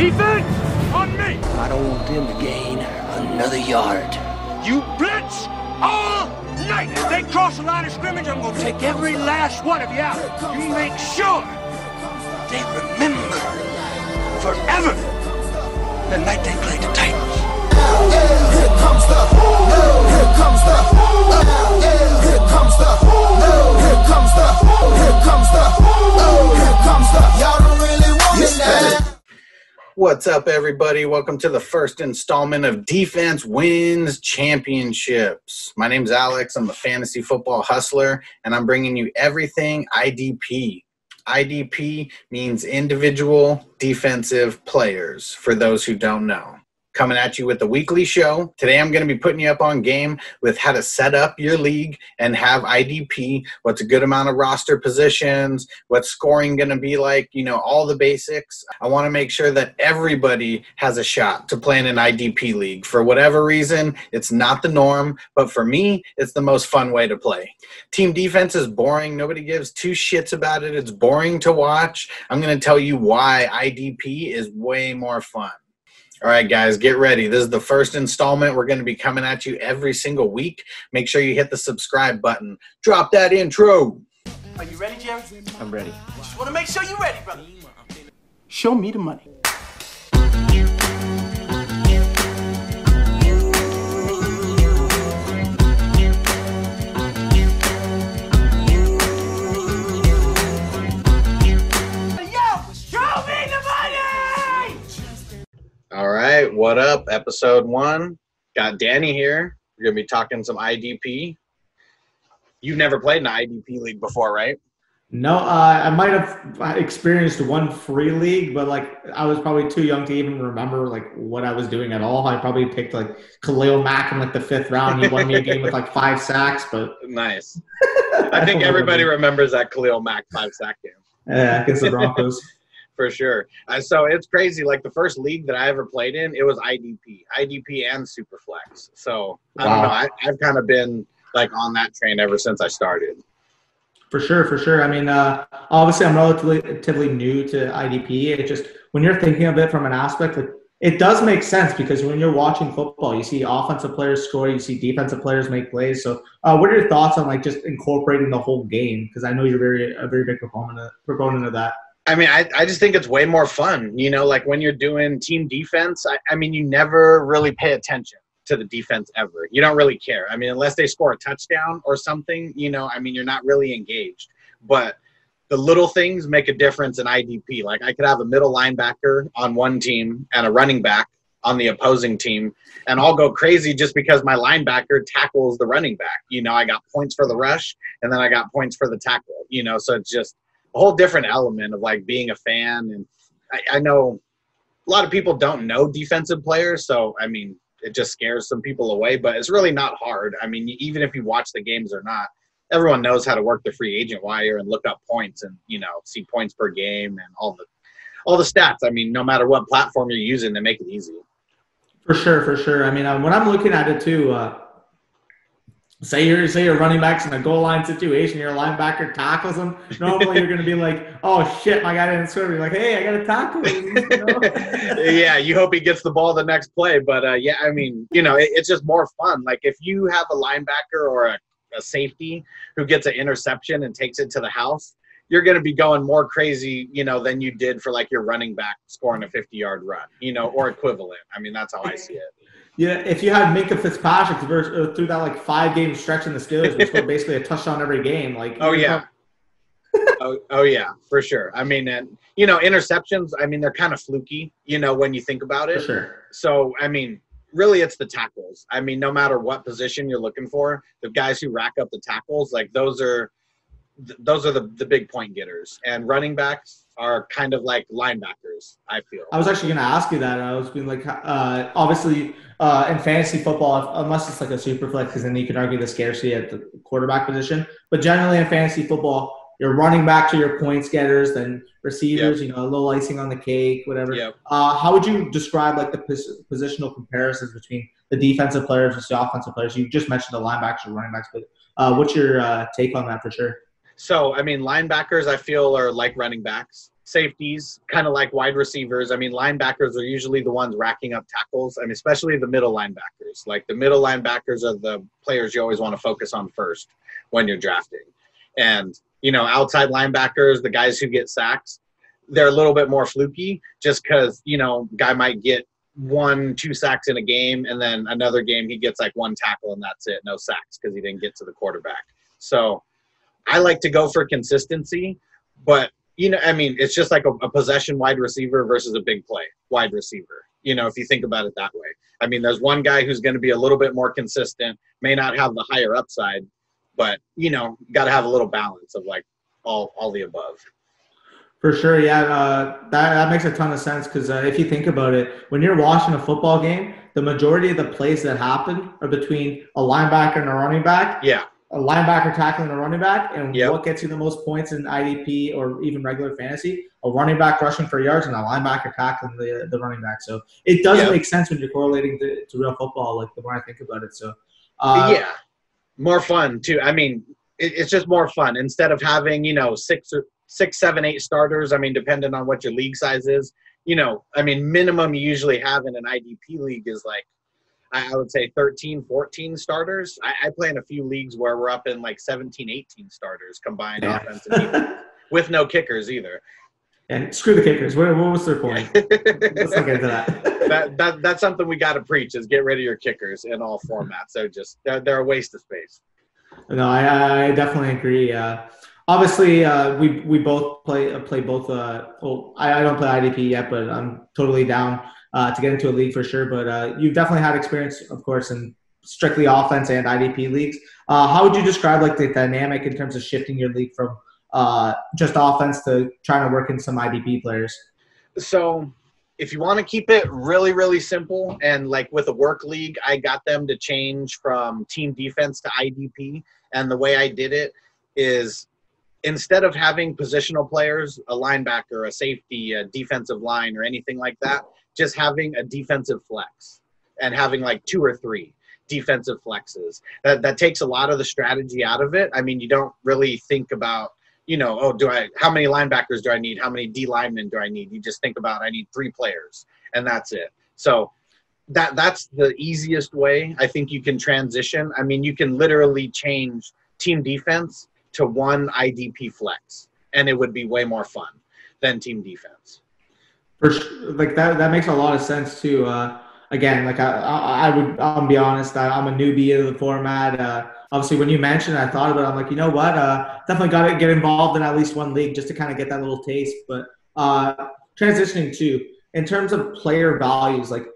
Defense, on me. I don't want them to gain another yard. You blitz all night. If they cross the line of scrimmage, I'm going to take every last one of you out. You make sure they remember forever the night they played the Titans. Here comes the, here comes the, here comes the, here comes the, here comes the, here comes the. Y'all don't really want me now. What's up, everybody? Welcome to the first installment of Defense Wins Championships. My name's Alex. I'm a fantasy football hustler, and I'm bringing you everything IDP. IDP means individual defensive players, for those who don't know. Coming at you with the weekly show. Today, I'm going to be putting you up on game with how to set up your league and have IDP, what's a good amount of roster positions, what's scoring going to be like, you know, all the basics. I want to make sure that everybody has a shot to play in an IDP league. For whatever reason, it's not the norm, but for me, it's the most fun way to play. Team defense is boring. Nobody gives two shits about it. It's boring to watch. I'm going to tell you why IDP is way more fun. All right, guys, get ready. This is the first installment. We're going to be coming at you every single week. Make sure you hit the subscribe button. Drop that intro. Are you ready, Jerry? I'm ready. Just want to make sure you're ready, brother. Show me the money. What up? Episode one. Got Danny here. We're to be talking some IDP. You've never played an IDP league before, right? No, uh, I might have experienced one free league, but like I was probably too young to even remember like what I was doing at all. I probably picked like Khalil Mack in like the fifth round. He won me a game with like five sacks, but Nice. I think everybody remembers that Khalil Mack five sack game. yeah, against the Broncos. For sure. Uh, so it's crazy. Like the first league that I ever played in, it was IDP, IDP and Superflex. So I don't know. I, I've kind of been like on that train ever since I started. For sure, for sure. I mean, uh, obviously, I'm relatively, relatively new to IDP. It just when you're thinking of it from an aspect, like, it does make sense because when you're watching football, you see offensive players score, you see defensive players make plays. So, uh, what are your thoughts on like just incorporating the whole game? Because I know you're very a very big proponent of, proponent of that. I mean, I, I just think it's way more fun. You know, like when you're doing team defense, I, I mean, you never really pay attention to the defense ever. You don't really care. I mean, unless they score a touchdown or something, you know, I mean, you're not really engaged. But the little things make a difference in IDP. Like I could have a middle linebacker on one team and a running back on the opposing team, and I'll go crazy just because my linebacker tackles the running back. You know, I got points for the rush, and then I got points for the tackle. You know, so it's just a whole different element of like being a fan. And I, I know a lot of people don't know defensive players, so I mean, it just scares some people away. But it's really not hard. I mean, even if you watch the games or not, everyone knows how to work the free agent wire and look up points and you know see points per game and all the all the stats. I mean, no matter what platform you're using, they make it easy. For sure, for sure. I mean, uh, when I'm looking at it too, uh, say you're say you're running backs in a goal line situation, your linebacker tackles him. Normally, you're going to be like, "Oh shit, my guy didn't score." You're like, "Hey, I got to tackle him." you know? yeah, you hope he gets the ball the next play. But uh, yeah, I mean, you know, it, it's just more fun. Like if you have a linebacker or a, a safety who gets an interception and takes it to the house, you're going to be going more crazy, you know, than you did for like your running back scoring a 50 yard run, you know, or equivalent. I mean, that's how I see it. Yeah, if you had Minkah Fitzpatrick versus, uh, through that like five game stretch in the Steelers, which basically a touchdown every game, like Oh yeah. oh, oh yeah, for sure. I mean, and you know, interceptions. I mean, they're kind of fluky, you know, when you think about for it. sure. So, I mean, really, it's the tackles. I mean, no matter what position you're looking for, the guys who rack up the tackles, like those are, th- those are the the big point getters. And running backs are kind of like linebackers. I feel. I was actually going to ask you that. I was being like, uh, obviously, uh, in fantasy football, unless it's like a super flex, because then you can argue the scarcity at the quarterback position. But generally in fantasy football, you're running back to your points getters, then receivers, you know, a little icing on the cake, whatever. Yep. Uh, how would you describe like the pos- positional comparisons between the defensive players versus the offensive players? You just mentioned the linebackers or running backs, but uh, what's your uh, take on that for sure? So, I mean, linebackers, I feel, are like running backs. safeties, kind of like wide receivers. I mean, linebackers are usually the ones racking up tackles. I mean, especially the middle linebackers. Like the middle linebackers are the players you always want to focus on first when you're drafting. And, you know, outside linebackers, the guys who get sacks, they're a little bit more fluky just because, you know, guy might get one, two sacks in a game, and then another game he gets like one tackle and that's it, no sacks because he didn't get to the quarterback. So I like to go for consistency, but you know, I mean, it's just like a, a possession wide receiver versus a big play wide receiver. You know, if you think about it that way. I mean, there's one guy who's going to be a little bit more consistent, may not have the higher upside, but you know, got to have a little balance of like all all the above. For sure, yeah, uh, that that makes a ton of sense because uh, if you think about it, when you're watching a football game, the majority of the plays that happen are between a linebacker and a running back. Yeah, a linebacker tackling a running back, and Yep. what gets you the most points in IDP or even regular fantasy? A running back rushing for yards and a linebacker tackling the, the running back. So it does Yep. make sense when you're correlating to, to real football. Like the more I think about it, so uh, yeah, more fun too. I mean, it, it's just more fun instead of having you know six or six, seven, eight starters. I mean, depending on what your league size is, you know, I mean, minimum you usually have in an IDP league is like. I I would say 13, 14 starters. I, I play in a few leagues where we're up in like 17, 18 starters combined Yeah. offense and defense, with no kickers either. and screw the kickers. What, what was their point? Let's not get into that. that, that that's something we got to preach is get rid of your kickers in all formats. They're just they're, they're a waste of space. No, I, I definitely agree. Uh, obviously, uh, we we both play uh, play both. Uh, well, I, I don't play IDP yet, but I'm totally down uh, to get into a league for sure. But uh, you've definitely had experience, of course, in strictly offense and IDP leagues. Uh, how would you describe like the dynamic in terms of shifting your league from uh, just offense to trying to work in some IDP players? So if you want to keep it really really simple and like with a work league, I got them to change from team defense to IDP, and the way I did it is instead of having positional players, a linebacker, a safety, a defensive line, or anything like that, just having a defensive flex and having like two or three defensive flexes. That that takes a lot of the strategy out of it. I mean, you don't really think about, you know, oh, do I how many linebackers do I need? How many D linemen do I need? You just think about I need three players and that's it. So that that's the easiest way I think you can transition. I mean, you can literally change team defense to one IDP flex and it would be way more fun than team defense. For sure, like that, that makes a lot of sense too. Uh, again, like I, I, I would, I'll be honest, I, I'm a newbie in the format. Uh, obviously, when you mentioned, it, I thought about it. I'm like, you know what? Uh, definitely got to get involved in at least one league just to kind of get that little taste. But uh, transitioning to in terms of player values, like,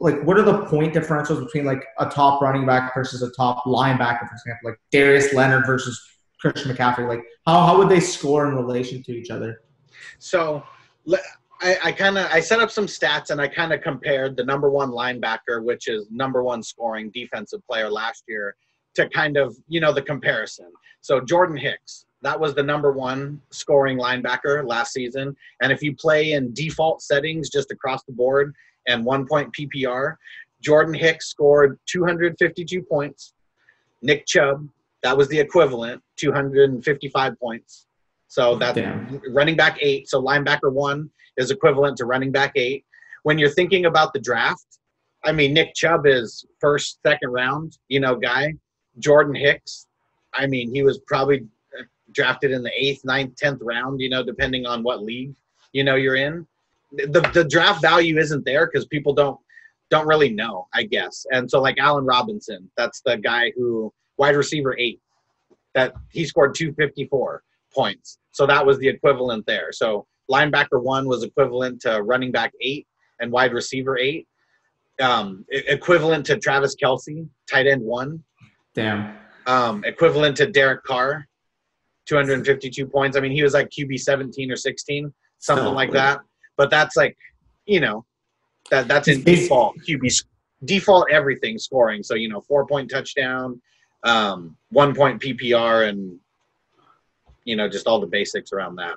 like what are the point differentials between like a top running back versus a top linebacker, for example, like Darius Leonard versus Christian McCaffrey? Like, how how would they score in relation to each other? So I, I kind of I set up some stats and I kind of compared the number one linebacker, which is number one scoring defensive player last year, to kind of you know the comparison. So Jordan Hicks, that was the number one scoring linebacker last season, and if you play in default settings just across the board and one point PPR, Jordan Hicks scored 252 points. Nick Chubb, that was the equivalent, 255 points. So that's Damn. running back eight. So linebacker one is equivalent to running back eight. When you're thinking about the draft, I mean, Nick Chubb is first, second round, you know, guy. Jordan Hicks, I mean, he was probably uh, drafted in the eighth, ninth, tenth round, you know, depending on what league, you know, you're in. The, the draft value isn't there because people don't don't really know, I guess. And so like Allen Robinson, that's the guy who wide receiver eight, that he scored 254 points. So that was the equivalent there. So linebacker one was equivalent to running back eight and wide receiver eight. Um, equivalent to Travis Kelce, tight end one. Damn. Um, equivalent to Derek Carr, 252 points. I mean, he was like QB 17 or 16, something like like- that. But that's like, you know, that that's in default QB default everything scoring. So you know, four point touchdown, um, one point PPR, and you know, just all the basics around that.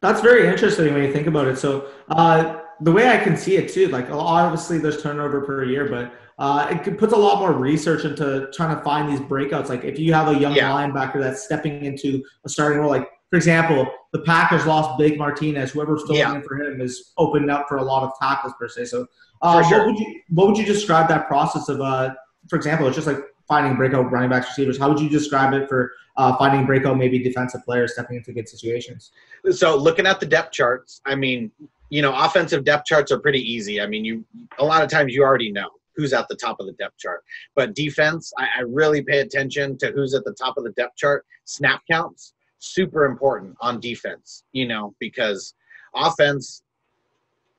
That's very interesting when you think about it. So uh, the way I can see it too, like obviously there's turnover per year, but uh, it puts a lot more research into trying to find these breakouts. Like if you have a young Yeah. linebacker that's stepping into a starting role, like for example, the Packers lost Blake Martinez. Whoever's filling Yeah. in for him is opened up for a lot of tackles per se. So, uh, sure. what would you what would you describe that process of? Uh, for example, it's just like finding breakout running backs, receivers. How would you describe it for uh, finding breakout maybe defensive players stepping into good situations? so looking at the depth charts, I mean, you know, offensive depth charts are pretty easy. I mean, you a lot of times you already know who's at the top of the depth chart. But defense, I, I really pay attention to who's at the top of the depth chart. Snap counts, super important on defense, you know, because offense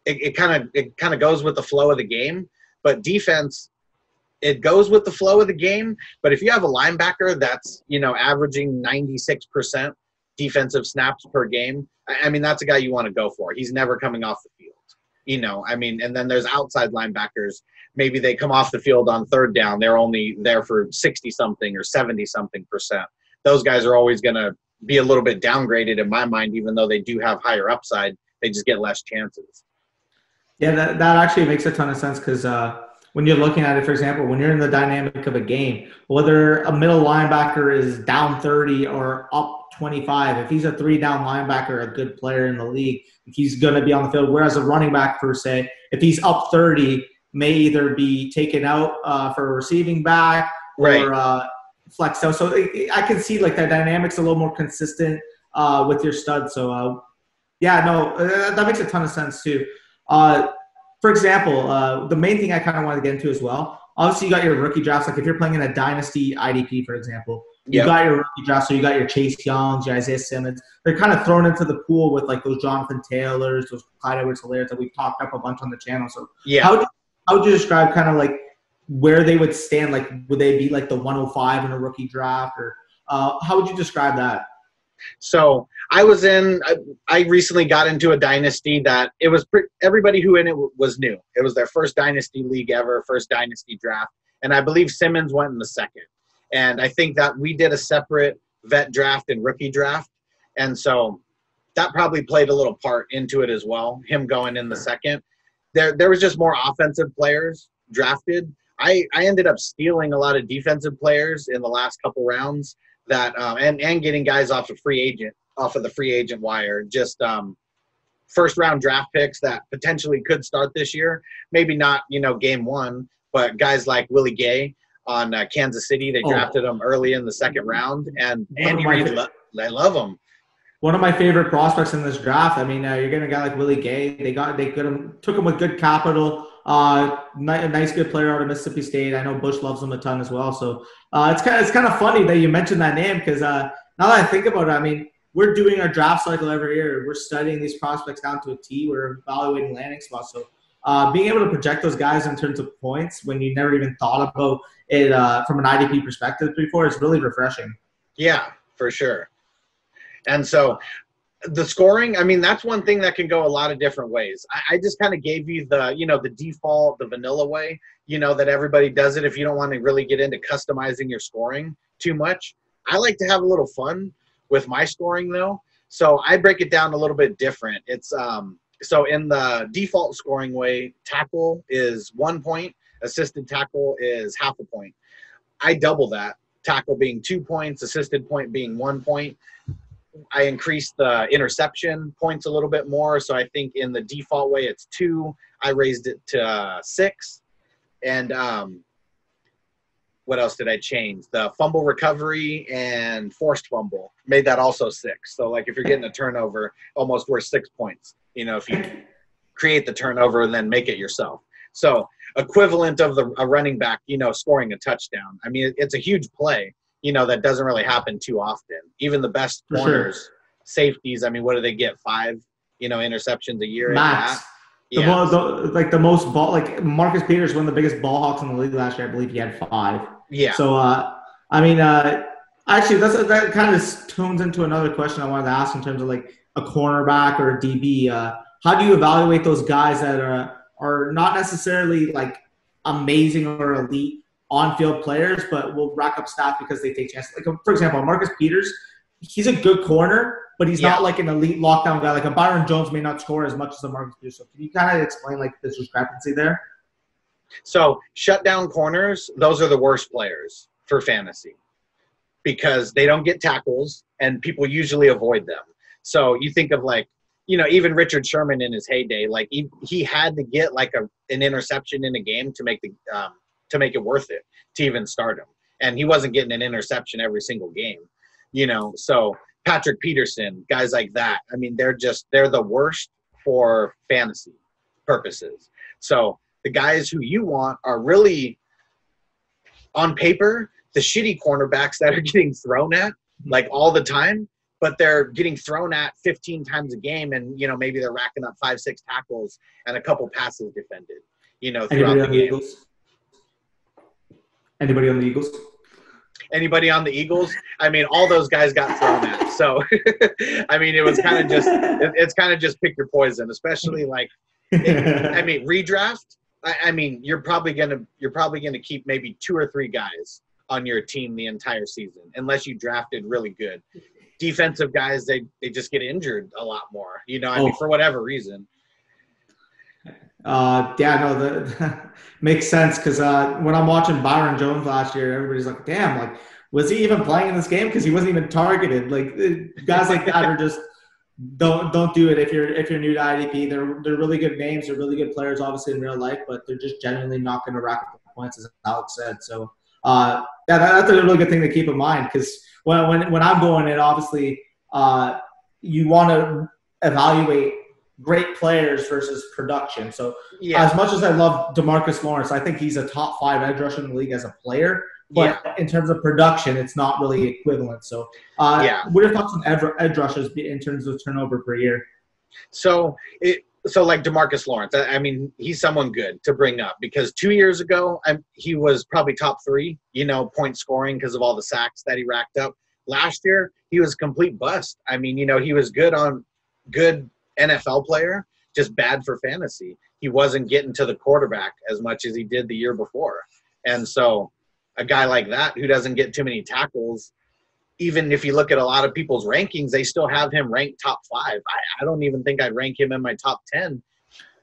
it kind of it kind of goes with the flow of the game, but defense it goes with the flow of the game. But if you have a linebacker that's you know averaging ninety six percent defensive snaps per game, I, mean that's a guy you want to go for. He's never coming off the field. You know, I mean, and then there's outside linebackers. Maybe they come off the field on third down. They're only there for sixty something or seventy something percent. Those guys are always going to be a little bit downgraded in my mind, even though they do have higher upside. They just get less chances. Yeah, that, that actually makes a ton of sense because uh, when you're looking at it, for example, when you're in the dynamic of a game, whether a middle linebacker is down 30 or up 25, if he's a three down linebacker, a good player in the league, he's going to be on the field. Whereas a running back, per se, if he's up 30, may either be taken out uh, for a receiving back Right. or uh, flexed out. So it, I can see like that dynamic's a little more consistent uh, with your stud. So uh, yeah, no, uh, that makes a ton of sense too. Uh, for example, uh, the main thing I kind of wanted to get into as well. Obviously, you got your rookie drafts. Like if you're playing in a dynasty IDP, for example, you Yep. got your rookie draft. So you got your Chase Youngs, your Isaiah Simmons. They're kind of thrown into the pool with like those Jonathan Taylors, those Clyde Edwards-Hilairs that we've talked up a bunch on the channel. So Yeah. how would you, how would you describe kind of like where they would stand? Like would they be like the 105 in a rookie draft, or uh, how would you describe that? So I was in. I, I recently got into a dynasty that it was pre- everybody who in it w- was new. It was their first dynasty league ever, first dynasty draft, and I believe Simmons went in the second. And I think that we did a separate vet draft and rookie draft, and so that probably played a little part into it as well. Him going in the second. There, there was just more offensive players drafted. I, I ended up stealing a lot of defensive players in the last couple rounds that um, and and getting guys off of free agent off of the free agent wire just um, first round draft picks that potentially could start this year maybe not you know game one but guys like willie gay on uh, kansas city they Oh. drafted him early in the second round and andy reid lo- i love him One of my favorite prospects in this draft. I mean, uh, you're getting a guy like Willie Gay. They got they him, took him with good capital. Uh, a nice, good player out of Mississippi State. I know Bush loves him a ton as well. So uh, it's kind of it's kind of funny that you mentioned that name because uh, now that I think about it, I mean, we're doing our draft cycle every year. We're studying these prospects down to a T. We're evaluating landing spots. So uh, being able to project those guys in terms of points when you never even thought about it uh, from an IDP perspective before is really refreshing. Yeah, for sure. And so the scoring, I mean, that's one thing that can go a lot of different ways. I, I just kind of gave you the, you know, the default, the vanilla way, you know, that everybody does it if you don't want to really get into customizing your scoring too much. I like to have a little fun with my scoring though. So I break it down a little bit different. It's um so in the default scoring way, tackle is one point, assisted tackle is half a point. I double that tackle being two points, assisted point being one point. I increase the interception points a little bit more. So I think in the default way it's two. I raised it to uh, six. And um, what else did I change? The fumble recovery and forced fumble made that also six. So like if you're getting a turnover, almost worth six points. You know, if you create the turnover and then make it yourself. So equivalent of the a running back, you know, scoring a touchdown. I mean, it's a huge play, you know, that doesn't really happen too often. Even the best For sure. corners, safeties. I mean, what do they get? Five, you know, interceptions a year. Max. The, Yeah. the, like the most ball, like Marcus Peters, one of the biggest ball hawks in the league last year. I believe he had five. yeah. So, uh, I mean, uh, actually, that's that kind of tunes into another question I wanted to ask in terms of like a cornerback or a DB. Uh, how do you evaluate those guys that are are not necessarily like amazing or elite on-field players, but will rack up stats because they take chances? Like, for example, Marcus Peters, he's a good corner, but he's Yeah. not like an elite lockdown guy. Like a Byron Jones may not score as much as a Marcus Peters. So, can you kind of explain like the discrepancy there? So shutdown corners, those are the worst players for fantasy because they don't get tackles. and people usually avoid them. So you think of like, you know, even Richard Sherman in his heyday, like he, he had to get like a an interception in a game to make the um, to make it worth it to even start him, and he wasn't getting an interception every single game, you know. So Patrick Peterson, guys like that, I mean, they're just they're the worst for fantasy purposes. So the guys who you want are really on paper the shitty cornerbacks that are getting thrown at like all the time but they're getting thrown at 15 times a game and you know maybe they're racking up five six tackles and a couple passes defended you know throughout Anybody the game Eagles? Anybody on the Eagles? Anybody on the eagles i mean all those guys got thrown at so i mean it was kind of just it, it's kind of just pick your poison especially like I mean, redraft. I, I mean, you're probably gonna you're probably gonna keep maybe two or three guys on your team the entire season, unless you drafted really good defensive guys. They they just get injured a lot more. You know, I mean, Oh. for whatever reason. Uh, yeah, no, that makes sense because uh, when I'm watching Byron Jones last year, everybody's like, "Damn, like, was he even playing in this game? Because he wasn't even targeted." Like, guys like that are just don't don't do it if you're if you're new to IDP. They're they're really good names. They're really good players, obviously in real life, but they're just genuinely not going to rack up the points, as Alex said. So, uh, yeah, that, that's a really good thing to keep in mind because when when when I'm going in, obviously, uh, you want to evaluate great players versus production. So Yeah, as much as I love Demarcus Lawrence, I think he's a top five edge rusher in the league as a player. But in terms of production, it's not really equivalent. So, uh, Yeah. what are your thoughts on edge, edge rushers in terms of turnover per year? So it so like Demarcus Lawrence. I, I mean, he's someone good to bring up because two years ago, i he was probably top three. You know, point scoring because of all the sacks that he racked up. Last year, he was complete bust. I mean, you know, he was good on good NFL player, just bad for fantasy. He wasn't getting to the quarterback as much as he did the year before, and so a guy like that who doesn't get too many tackles even if you look at a lot of people's rankings, they still have him ranked top five. I, I don't even think I'd rank him in my top ten.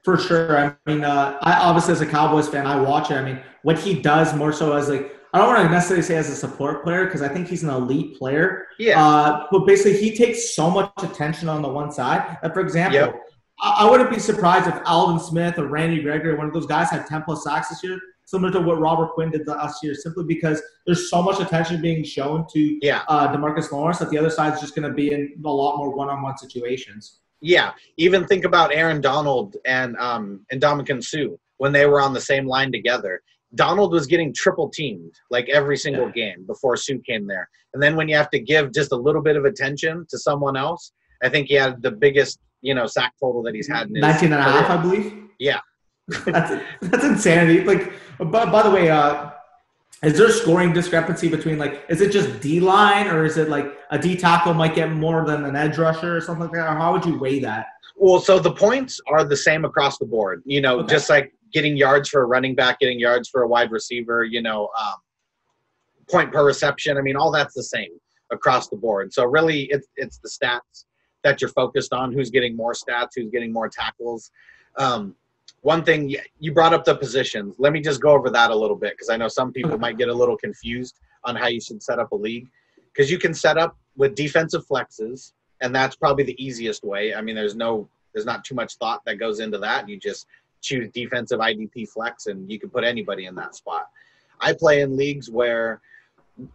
For sure. I mean, uh, I obviously as a Cowboys fan, I watch it. I mean, what he does more so as like I don't want to necessarily say as a support player because I think he's an elite player. Yeah, Uh, but basically, he takes so much attention on the one side. That, for example, Yep. I, I wouldn't be surprised if Aldon Smith or Randy Gregory, one of those guys, had 10 plus sacks this year, similar to what Robert Quinn did last year, simply because there's so much attention being shown to yeah, uh, Demarcus Lawrence that the other side is just going to be in a lot more one on one situations. yeah. Even think about Aaron Donald and um and Ndamukong Suh when they were on the same line together. Donald was getting triple teamed like every single game before Suh came there. And then when you have to give just a little bit of attention to someone else, I think he had the biggest, you know, sack total that he's had in 19 and a half. I believe. Yeah. that's that's insanity. Like, by, by the way, uh, is there a scoring discrepancy between like, is it just D line or is it like a D tackle might get more than an edge rusher or something like that? Or how would you weigh that? Well, so the points are the same across the board. You know, Okay. just like getting yards for a running back, getting yards for a wide receiver. You know, um, point per reception. I mean, all that's the same across the board. So really, it's it's the stats that you're focused on. Who's getting more stats? Who's getting more tackles? Um, one thing you brought up the positions. Let me just go over that a little bit because I know some people might get a little confused on how you should set up a league. Because you can set up with defensive flexes, and that's probably the easiest way. I mean, there's no, there's not too much thought that goes into that. You just choose defensive IDP flex, and you can put anybody in that spot. I play in leagues where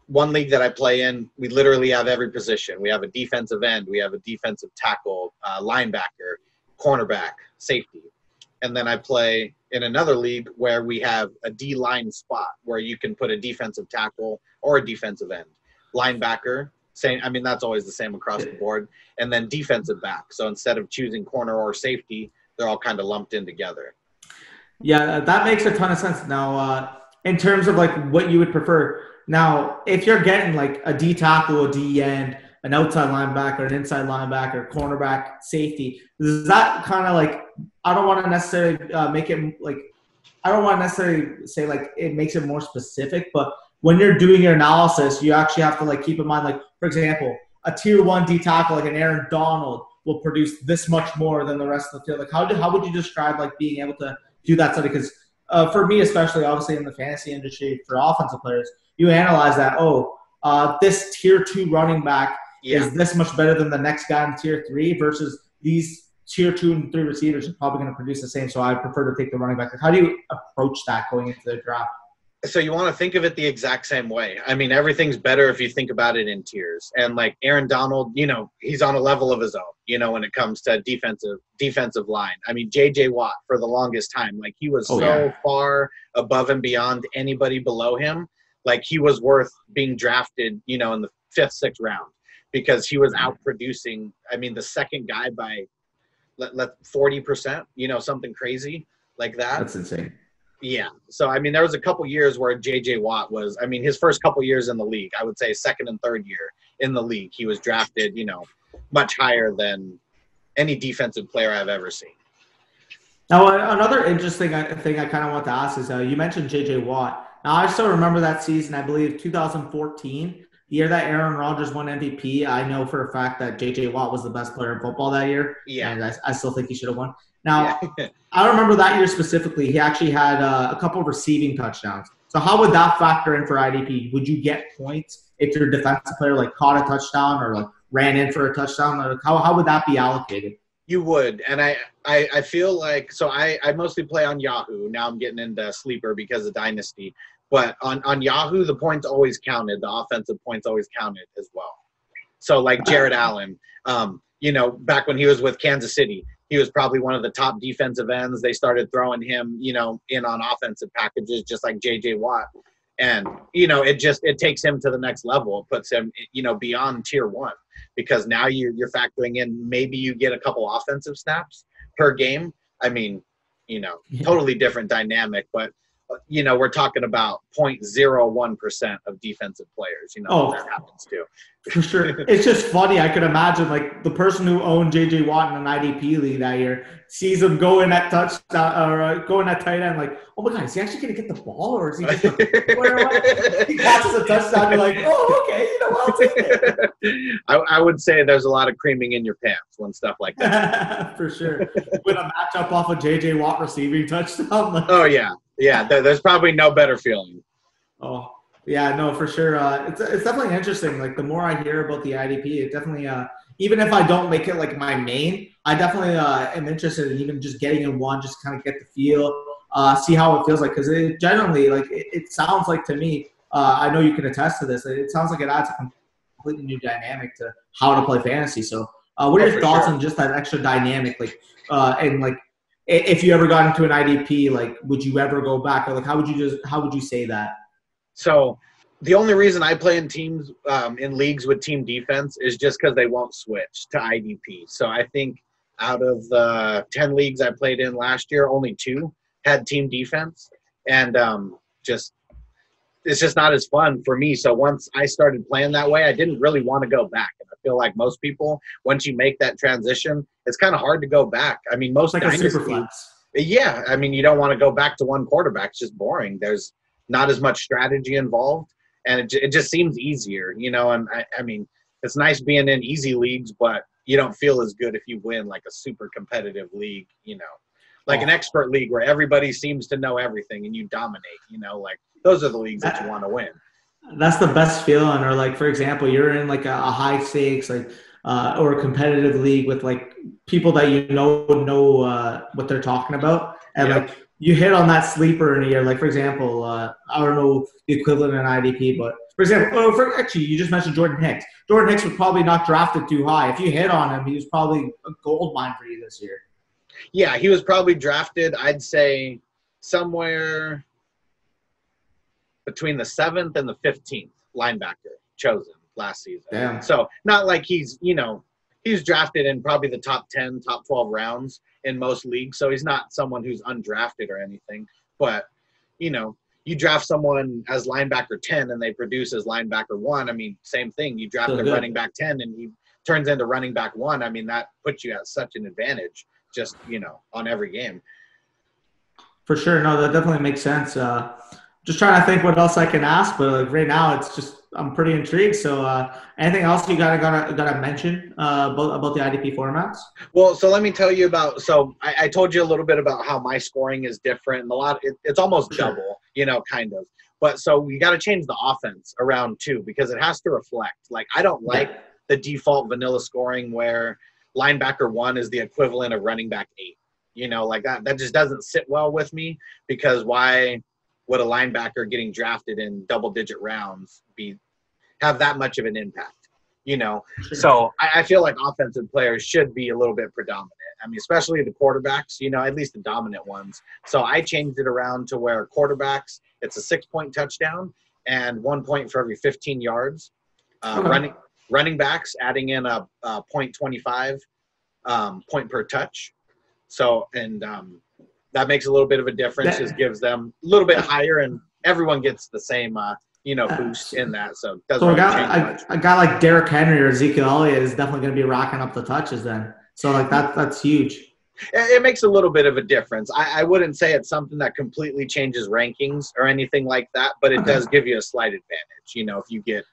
one league that I play in, we literally have every position. We have a defensive end, we have a defensive tackle, uh, linebacker, cornerback, safety. And then I play in another league where we have a D line spot where you can put a defensive tackle or a defensive end, linebacker. Same, I mean that's always the same across the board. And then defensive back. So instead of choosing corner or safety, they're all kind of lumped in together. Yeah, that makes a ton of sense. Now, uh, in terms of like what you would prefer, now if you're getting like a D tackle, a D end, an outside linebacker, an inside linebacker, cornerback, safety, is that kind of like I don't want to necessarily uh, make it like I don't want to necessarily say like it makes it more specific, but when you're doing your analysis, you actually have to like keep in mind like for example, a tier one D tackle like an Aaron Donald will produce this much more than the rest of the field. Like how do, how would you describe like being able to do that study because uh, for me especially obviously in the fantasy industry for offensive players you analyze that oh uh, this tier two running back Yeah. is this much better than the next guy in tier three versus these tier two and three receivers are probably going to produce the same. So I prefer to take the running back. How do you approach that going into the draft? So you want to think of it the exact same way. I mean, everything's better if you think about it in tiers. And like Aaron Donald, you know, he's on a level of his own, you know, when it comes to defensive defensive line. I mean, JJ Watt for the longest time, like he was Oh, so yeah. far above and beyond anybody below him. Like he was worth being drafted, you know, in the fifth, sixth round because he was mm-hmm. out producing. I mean, the second guy by let let forty percent, you know, something crazy like that. That's insane. Yeah. So I mean, there was a couple years where J.J. Watt was. I mean, his first couple years in the league, I would say second and third year in the league, he was drafted. You know, much higher than any defensive player I've ever seen. Now, another interesting uh, thing I kind of want to ask is uh, you mentioned J.J. Watt. Now, I still remember that season, I believe 2014, the year that Aaron Rodgers won MVP. I know for a fact that J.J. Watt was the best player in football that year. Yeah. And I, I still think he should have won. Now, I remember that year specifically, he actually had uh, a couple receiving touchdowns. So, how would that factor in for IDP? Would you get points if your defensive player like caught a touchdown or like ran in for a touchdown? Or how, how would that be allocated? You would, and I, I, I feel like so. I, I mostly play on Yahoo. Now I'm getting into sleeper because of Dynasty. But on on Yahoo, the points always counted. The offensive points always counted as well. So like Jared Allen, um, you know, back when he was with Kansas City, he was probably one of the top defensive ends. They started throwing him, you know, in on offensive packages, just like J.J. Watt. And you know, it just it takes him to the next level. It puts him, you know, beyond tier one because now you you're factoring in maybe you get a couple offensive snaps per game. I mean, you know, totally different dynamic, but you know, we're talking about 0.01 percent of defensive players. You know, Oh. that happens too. For sure. It's just funny. I could imagine like the person who owned JJ Watt in an IDP league that year sees him go in at touchdown or uh, go in at tight end, like, oh my god, is he actually gonna get the ball or is he just where am I? he catches a touchdown, you're like, oh okay, you know what, I'll take it. I, I would say there's a lot of creaming in your pants when stuff like that. For sure. With a matchup off a JJ Watt receiving touchdown. Like, Oh yeah, yeah. There, there's probably no better feeling. Oh, yeah, no, for sure. Uh, it's it's definitely interesting. Like the more I hear about the IDP, it definitely. Uh, even if I don't make it like my main, I definitely uh, am interested in even just getting in one, just kind of get the feel, uh, see how it feels like. Because it generally, like, it, it sounds like to me. Uh, I know you can attest to this. It sounds like it adds a completely new dynamic to how to play fantasy. So, uh, what are Oh, your thoughts sure. on just that extra dynamic, like, uh, and like, if you ever got into an IDP, like, would you ever go back, or like, how would you just, how would you say that? So the only reason I play in teams um, in leagues with team defense is just because they won't switch to IDP. So I think out of the ten leagues I played in last year, only two had team defense, and um, just it's just not as fun for me. So once I started playing that way, I didn't really want to go back. And feel like most people, once you make that transition, it's kind of hard to go back. I mean, most like a super flex. yeah, I mean, you don't want to go back to one quarterback. It's just boring. There's not as much strategy involved, and it, it just seems easier, you know. And I, I mean, it's nice being in easy leagues, but you don't feel as good if you win like a super competitive league, you know, like an expert league where everybody seems to know everything and you dominate. You know, like those are the leagues that you uh, want to win. That's the best feeling. Or like, for example, you're in like a, a high stakes, like, uh, or a competitive league with like people that you know know uh, what they're talking about, and Yep. like you hit on that sleeper in a year. Like for example, uh, I don't know the equivalent in IDP, but for example, oh, for actually, you just mentioned Jordan Hicks. Jordan Hicks was probably not drafted too high. If you hit on him, he was probably a gold mine for you this year. Yeah, he was probably drafted, I'd say, somewhere between the seventh and the fifteenth linebacker chosen last season. Damn. So not like he's, you know, he's drafted in probably the top ten, top twelve rounds in most leagues. So he's not someone who's undrafted or anything. But, you know, you draft someone as linebacker ten and they produce as linebacker one. I mean, same thing. You draft Still a running back ten and he turns into running back one. I mean, that puts you at such an advantage just, you know, on every game. For sure, no, that definitely makes sense. Uh, just trying to think what else I can ask, but like right now, it's just I'm pretty intrigued. So, uh, anything else you gotta gotta gotta mention uh, about about the IDP formats? Well, so let me tell you about. So I, I told you a little bit about how my scoring is different, and a lot. It, it's almost double, you know, kind of. But so you got to change the offense around too because it has to reflect. Like I don't like the default vanilla scoring where linebacker one is the equivalent of running back eight. You know, like that that just doesn't sit well with me because why would a linebacker getting drafted in double digit rounds be have that much of an impact? You know, so I, I feel like offensive players should be a little bit predominant. I mean, especially the quarterbacks, you know, at least the dominant ones. So I changed it around to where quarterbacks, it's a six point touchdown and one point for every 15 yards. Uh, Okay. Running running backs, adding in a, a point 25 um, point per touch. So, and um, that makes a little bit of a difference. That- Just gives them a little bit higher, and everyone gets the same, uh, you know, Uh, boost in that. So So a guy, change a, much. a guy like Derrick Henry or Ezekiel Elliott is definitely going to be racking up the touches then. So like that that's huge. it it makes a little bit of a difference. I, I wouldn't say it's something that completely changes rankings or anything like that, but it Okay. does give you a slight advantage. You know, if you get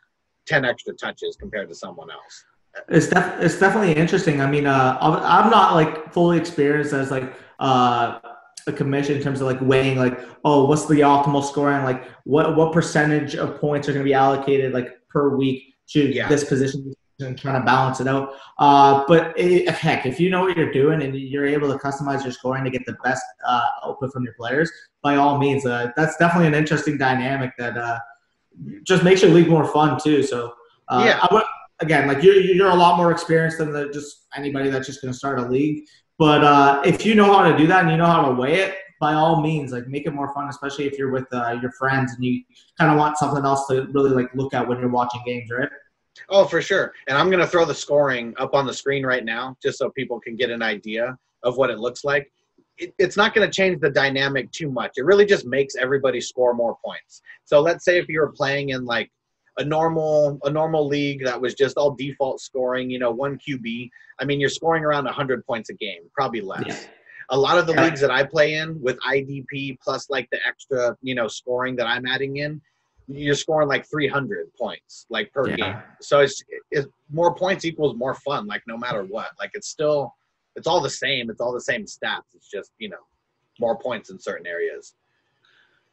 ten extra touches compared to someone else. It's def- it's definitely interesting. I mean, uh, I'm I'm not like fully experienced as like uh, a commission in terms of like weighing like oh what's the optimal scoring like what what percentage of points are going to be allocated like per week to Yeah. this position and trying to balance it out. Uh, but it, heck, if you know what you're doing and you're able to customize your scoring to get the best uh, output from your players, by all means, uh, that's definitely an interesting dynamic that uh, just makes your league more fun too. So uh, Yeah. Would, again, like you're you're a lot more experienced than the, just anybody that's just going to start a league. But uh, if you know how to do that and you know how to weigh it, by all means, like make it more fun, especially if you're with uh, your friends and you kind of want something else to really like look at when you're watching games, right? Oh, for sure. And I'm going to throw the scoring up on the screen right now, just so people can get an idea of what it looks like. It, it's not going to change the dynamic too much. It really just makes everybody score more points. So let's say if you were playing in like a normal a normal league that was just all default scoring, you know, one QB. I mean, you're scoring around 100 points a game, probably less. Yeah. A lot of the Yeah. leagues that I play in with IDP plus like the extra, you know, scoring that I'm adding in, you're scoring like 300 points like per Yeah. game. So it's, it's more points equals more fun, like no matter what. Like it's still, it's all the same. It's all the same stats. It's just you know, more points in certain areas.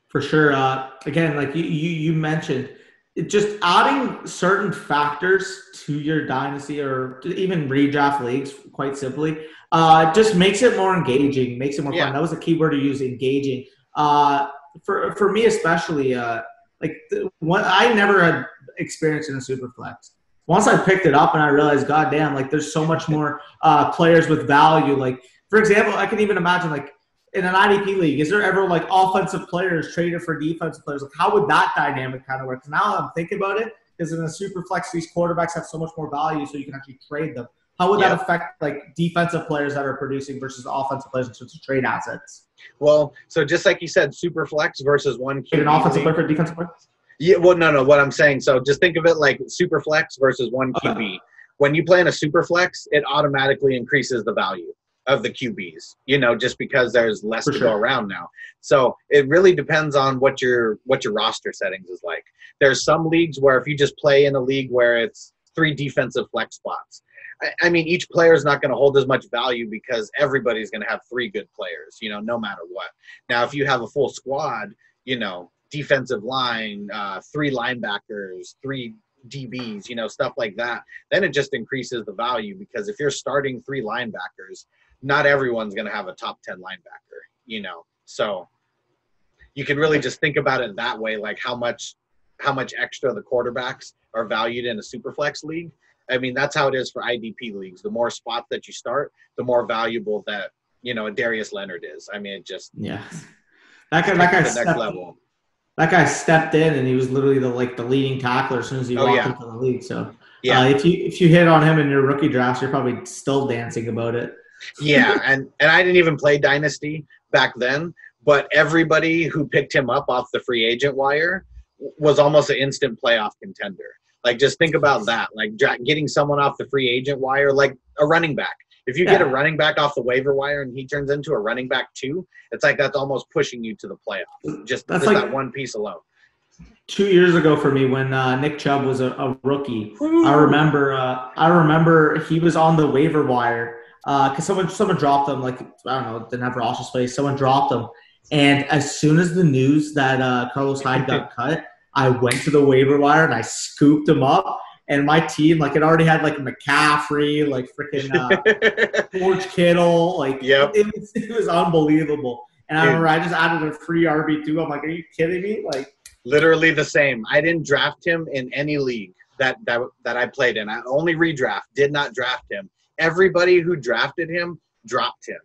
For sure. Uh, again, like you, you, you mentioned, it just adding certain factors to your dynasty or even redraft leagues, quite simply, uh, just makes it more engaging, makes it more Yeah. fun. That was a key word to use, engaging. Uh, for for me especially, uh, like the, what I never had experience in a super flex. Once I picked it up and I realized, God damn, like there's so much more uh, players with value. Like for example, I can even imagine like in an IDP league, is there ever like offensive players traded for defensive players? Like, how would that dynamic kind of work? now I'm thinking about it, because in a super flex, these quarterbacks have so much more value, so you can actually trade them. How would Yeah. that affect like defensive players that are producing versus offensive players in terms of trade assets? Well, so just like you said, super flex versus one QB an offensive league. player for defensive player? Yeah, well, no, no. What I'm saying, so just think of it like super flex versus one uh. Okay. QB. When you play in a super flex, it automatically increases the value of the QBs. You know, just because there's less For to sure. go around now. So it really depends on what your what your roster settings is like. There's some leagues where if you just play in a league where it's three defensive flex spots. I- I mean, each player is not going to hold as much value because everybody's going to have three good players, you know, no matter what. Now, if you have a full squad, you know, defensive line, uh, three linebackers, three DBs, you know, stuff like that, then it just increases the value because if you're starting three linebackers, not everyone's going to have a top 10 linebacker, you know. So you can really just think about it that way, like how much how much extra the quarterbacks are valued in a superflex league. I mean, that's how it is for IDP leagues. The more spots that you start, the more valuable that, you know, Darius Leonard is. I mean, it just Yeah. That guy, that guy stepped, level. That guy stepped in and he was literally the like the leading tackler as soon as he Oh, walked yeah. into the league. So Yeah. uh, if you if you hit on him in your rookie drafts, you're probably still dancing about it. Yeah, and and I didn't even play Dynasty back then, but everybody who picked him up off the free agent wire was almost an instant playoff contender. Like just think about that, like getting someone off the free agent wire, like a running back. If you get a running back off the waiver wire and he turns into a running back too, it's like that's almost pushing you to the playoffs. Just, That's just like- that one piece alone. Two years ago for me, when uh, Nick Chubb was a, a rookie, I remember uh, I remember he was on the waiver wire because someone someone dropped them. like I don't know didn't have roster space. Someone dropped them, and as soon as the news that uh, Carlos Hyde got cut, I went to the waiver wire and I scooped him up. and my team like it already had like McCaffrey, like freaking uh, George Kittle, like Yep. it, was, it was unbelievable. And I remember I just added a free RB two. I'm like, are you kidding me? Like, Literally the same. I didn't draft him in any league that that that I played in. I only redraft. Did not draft him. Everybody who drafted him dropped him.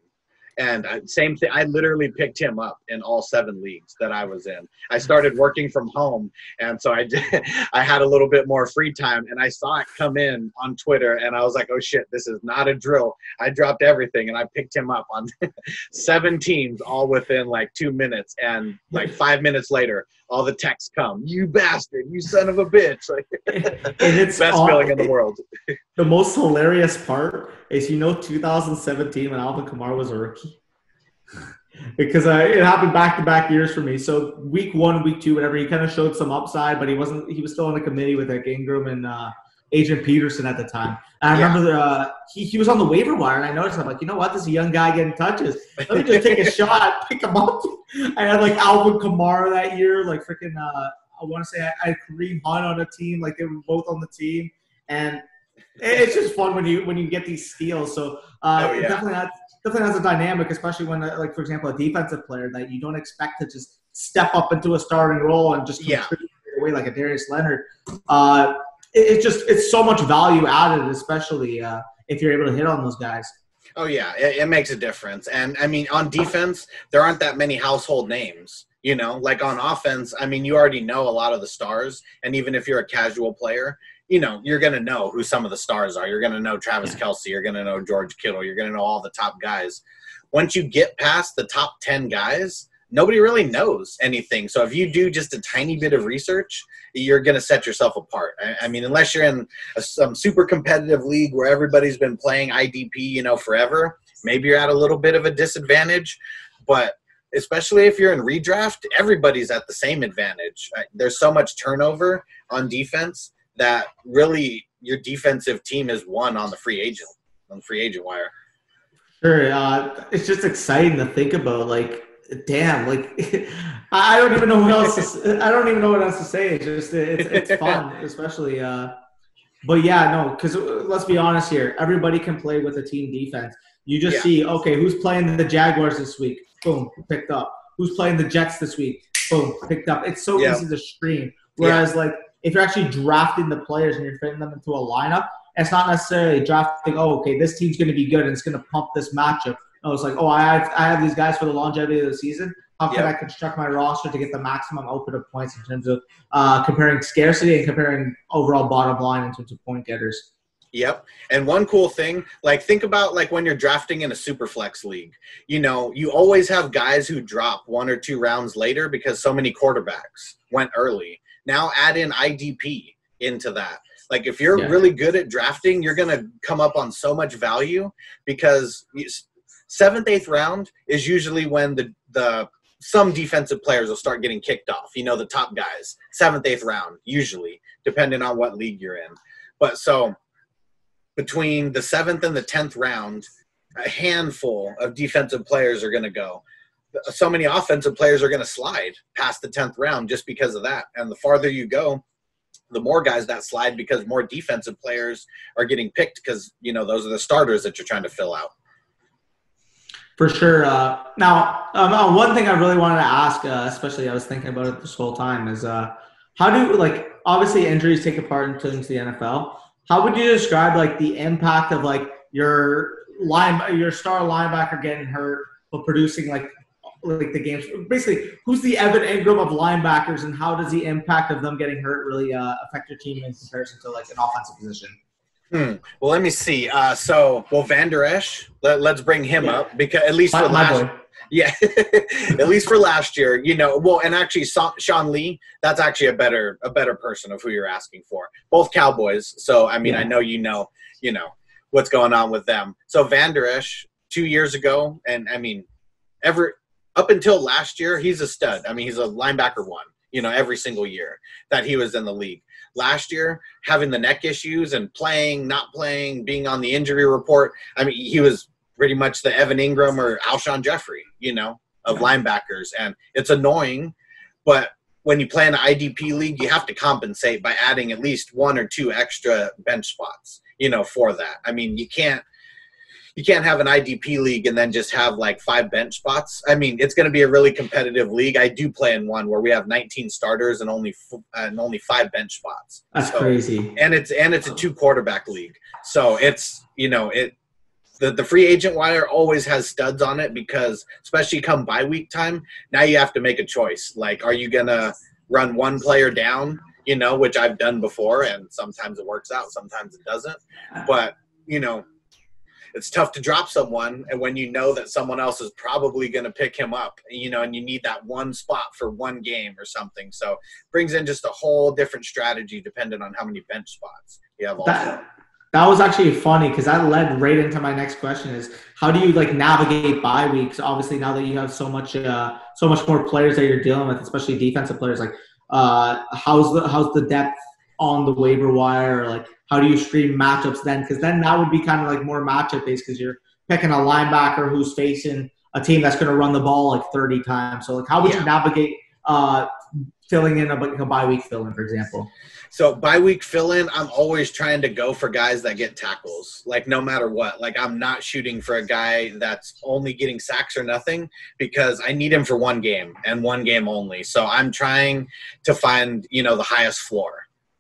And I, same thing. I literally picked him up in all seven leagues that I was in. I started working from home, and so I did. I had a little bit more free time, and I saw it come in on Twitter, and I was like, "Oh shit, this is not a drill." I dropped everything, and I picked him up on seven teams, all within like two minutes, and like five minutes later, all the texts come. You bastard! You son of a bitch! Like and it's best all- feeling in the world. The most hilarious part is, you know, 2017 when Alvin Kamara was a rookie. because uh, it happened back to back years for me. So week one, week two, whatever, he kind of showed some upside, but he wasn't. He was still on the committee with like Ingram and uh, Adrian Peterson at the time. And I Yeah. remember uh, he he was on the waiver wire, and I noticed I'm like, you know what, this is a young guy getting touches. Let me just take a shot, pick him up. I had like Alvin Kamara that year, like freaking. Uh, I want to say I, I had Kareem Hunt on a team, like they were both on the team, and it's just fun when you when you get these steals. So uh, Oh, yeah. definitely that's definitely has a dynamic, especially when uh, like for example a defensive player that you don't expect to just step up into a starting role and just Yeah. away like a Darius Leonard. Uh, it's just it's so much value added, especially uh, if you're able to hit on those guys. Oh yeah, it, it makes a difference. And I mean, on defense, there aren't that many household names. You know, like on offense, I mean, you already know a lot of the stars. And even if you're a casual player, you know, you're gonna know who some of the stars are. You're gonna know Travis Kelce. You're gonna know George Kittle. You're gonna know all the top guys. Once you get past the top ten guys, nobody really knows anything. So if you do just a tiny bit of research, you're gonna set yourself apart. I, I mean, unless you're in a, some super competitive league where everybody's been playing IDP, you know, forever, maybe you're at a little bit of a disadvantage. But especially if you're in redraft, everybody's at the same advantage. There's so much turnover on defense that really your defensive team is one on the free agent on the free agent wire. Sure, uh, it's just exciting to think about. Like, damn, like I don't even know what else. To, I don't even know what else to say. It's just it's, it's fun, especially. Uh, but yeah, no, because let's be honest here. Everybody can play with a team defense. You just Yeah. see, okay, who's playing the Jaguars this week? Boom, picked up. Who's playing the Jets this week? Boom, picked up. It's so Yeah. easy to stream. Whereas, like, if you're actually drafting the players and you're fitting them into a lineup, it's not necessarily drafting. Oh, okay, this team's going to be good and it's going to pump this matchup. No, was like, oh, I have I have these guys for the longevity of the season. How can Yeah. I construct my roster to get the maximum output of points in terms of uh, comparing scarcity and comparing overall bottom line in terms of point getters? Yep. And one cool thing, like think about like when you're drafting in a super flex league. You know, you always have guys who drop one or two rounds later because so many quarterbacks went early. Now add in IDP into that. Like if you're Yeah. really good at drafting, you're going to come up on so much value because you- seventh, eighth round is usually when the the some defensive players will start getting kicked off. You know, the top guys, seventh, eighth round, usually, depending on what league you're in. But so between the seventh and the tenth round, a handful of defensive players are going to go. So many offensive players are going to slide past the tenth round just because of that. And the farther you go, the more guys that slide because more defensive players are getting picked because you know those are the starters that you're trying to fill out. For sure. Uh, now, um, uh, one thing I really wanted to ask, uh, especially I was thinking about it this whole time, is uh, how do like obviously injuries take a part in turns to the NFL. How would you describe like the impact of like your line, your star linebacker getting hurt but producing like like the games? Basically, who's the Evan Engram of linebackers, and how does the impact of them getting hurt really uh, affect your team in comparison to like an offensive position? Hmm. Well, let me see. Uh, so, well, Vander Esch, let, us bring him Yeah. up because at least My, for last, boy. yeah, at least for last year, you know. Well, and actually, Sean Lee, that's actually a better a better person of who you're asking for. Both Cowboys. So, I mean, Yeah. I know you know, you know what's going on with them. So, Vander Esch, two years ago, and I mean, ever up until last year, he's a stud. I mean, he's a linebacker one. You know, every single year that he was in the league. Last year, having the neck issues and playing, not playing, being on the injury report. I mean, he was pretty much the Evan Engram or Alshon Jeffery, you know, of linebackers. And it's annoying, but when you play in an IDP league, you have to compensate by adding at least one or two extra bench spots, you know, for that. I mean, you can't you can't have an IDP league and then just have like five bench spots. I mean, it's going to be a really competitive league. I do play in one where we have 19 starters and only f- and only five bench spots. That's So- crazy. and it's and it's a two quarterback league. So it's you know it the the free agent wire always has studs on it because especially come bye week time, now you have to make a choice. Like, are you gonna run one player down? You know, which I've done before, and sometimes it works out, sometimes it doesn't. But you know. It's tough to drop someone, and when you know that someone else is probably going to pick him up, you know, and you need that one spot for one game or something. So brings in just a whole different strategy depending on how many bench spots you have. Also, That, that was actually funny because that led right into my next question is how do you like navigate bye weeks obviously now that you have so much uh, so much more players that you're dealing with especially defensive players like uh, how's the how's the depth on the waiver wire like how do you stream matchups then because then that would be kind of like more matchup based because you're picking a linebacker who's facing a team that's going to run the ball like 30 times so like how would Yeah. you navigate uh, filling in a, a bye week fill in for example So bye week fill in, I'm always trying to go for guys that get tackles. Like no matter what. Like I'm not shooting for a guy that's only getting sacks or nothing because I need him for one game and one game only. So I'm trying to find, you know, the highest floor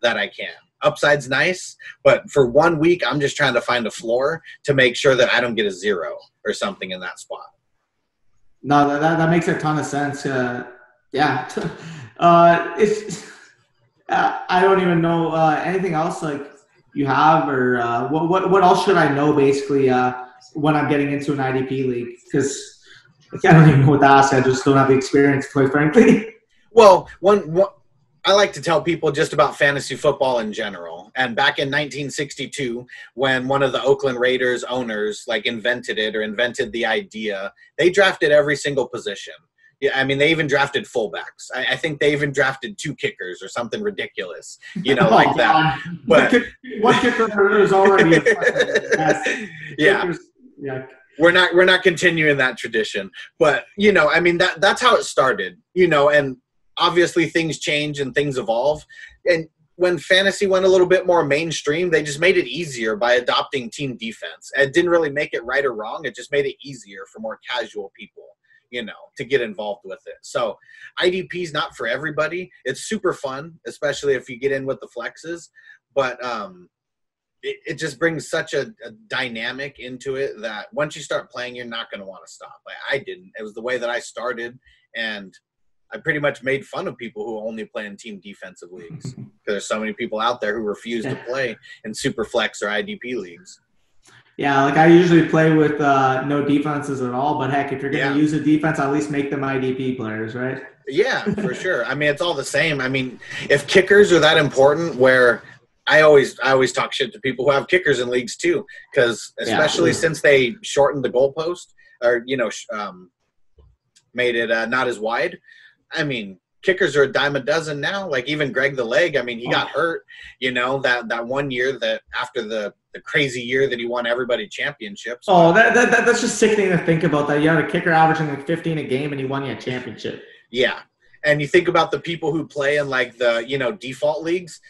that I can. Upside's nice, but for one week I'm just trying to find a floor to make sure that I don't get a zero or something in that spot. No, that, that, that makes a ton of sense. Uh, yeah. Uh, it's, uh, I don't even know uh, anything else like you have or uh, what, what, what else should I know basically uh, when I'm getting into an IDP league? Because I don't even know what to ask. I just don't have the experience, quite frankly. Well, one, one I like to tell people just about fantasy football in general. And back in 1962, when one of the Oakland Raiders owners like invented it or invented the idea, they drafted every single position. Yeah, I mean, they even drafted fullbacks. I, I think they even drafted two kickers or something ridiculous, you know, oh, like that. Oh, But- One kick- one kicker is already yeah, kickers- yeah. we're not we're not continuing that tradition but you know i mean that that's how it started you know and obviously things change and things evolve. And when fantasy went a little bit more mainstream they just made it easier by adopting team defense. It didn't really make it right or wrong. It just made it easier for more casual people you know to get involved with it. So idp is not for everybody. It's super fun especially if you get in with the flexes. But um it, it just brings such a, a dynamic into it that once you start playing, you're not going to want to stop. Like I didn't. It was the way that I started, and I pretty much made fun of people who only play in team defensive leagues because there's so many people out there who refuse to play in super flex or IDP leagues. Yeah, like I usually play with uh, no defenses at all. But heck, if you're going to Yeah. use a defense, at least make them IDP players, right? Yeah, for sure. I mean, it's all the same. I mean, if kickers are that important, where I always I always talk shit to people who have kickers in leagues too, because especially since they shortened the goalpost or you know um, made it uh, not as wide. I mean, kickers are a dime a dozen now. Like even Greg the Leg. I mean, he got oh. hurt. You know that that one year that after the the crazy year that he won everybody championships. Oh, that, that, that that's just sickening to think about. That you had a kicker averaging like 15 a game, and he won you a championship. Yeah. And you think about the people who play in like the, you know, default leagues.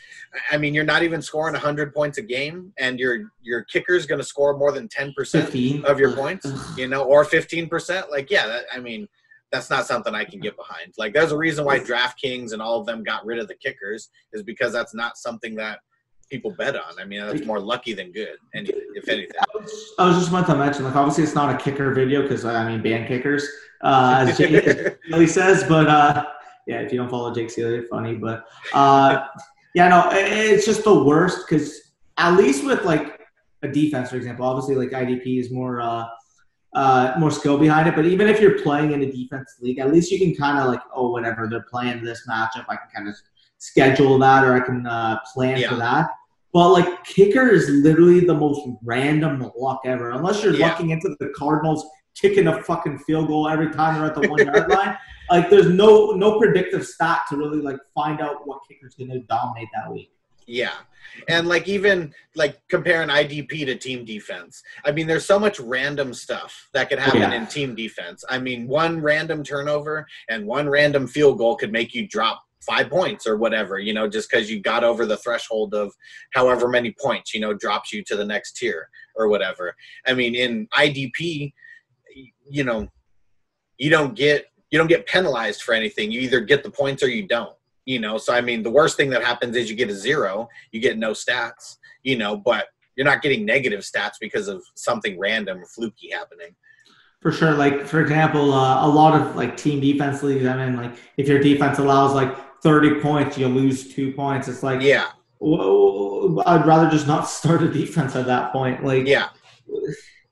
I mean, you're not even scoring 100 points a game and your your kicker's going to score more than 10% 15 of your points, you know, or 15%. Like, yeah, that, I mean, that's not something I can get behind. Like there's a reason why DraftKings and all of them got rid of the kickers is because that's not something that people bet on. I mean, that's more lucky than good. And if anything. I was, just about to mention, like, obviously it's not a kicker video because I mean, ban kickers, uh, as Jake Sealy says. But uh, yeah, if you don't follow Jake Sealy, funny. But uh, yeah, no, it's just the worst because at least with like a defense, for example, obviously like IDP is more uh, more skill behind it. But even if you're playing in a defense league, at least you can kind of like, oh, whatever they're playing this matchup, I can kind of schedule that or I can uh, plan Yeah. for that. But like kicker is literally the most random luck ever. Unless you're Yeah. looking into the Cardinals kicking a fucking field goal every time they're at the one yard line. Like there's no no predictive stat to really like find out what kicker's gonna dominate that week. Yeah. And like even like comparing IDP to team defense. I mean, there's so much random stuff that could happen Yeah. in team defense. I mean, one random turnover and one random field goal could make you drop five points or whatever, you know, just because you got over the threshold of however many points, you know, drops you to the next tier or whatever. I mean, in IDP, you know, you don't get you don't get penalized for anything. You either get the points or you don't. You know, so I mean, the worst thing that happens is you get a zero, you get no stats. You know, but you're not getting negative stats because of something random or fluky happening. For sure. Like for example, uh, a lot of like team defense leagues. I mean, like if your defense allows like 30 points, you lose two points. It's like Yeah, whoa, I'd rather just not start a defense at that point. Like yeah,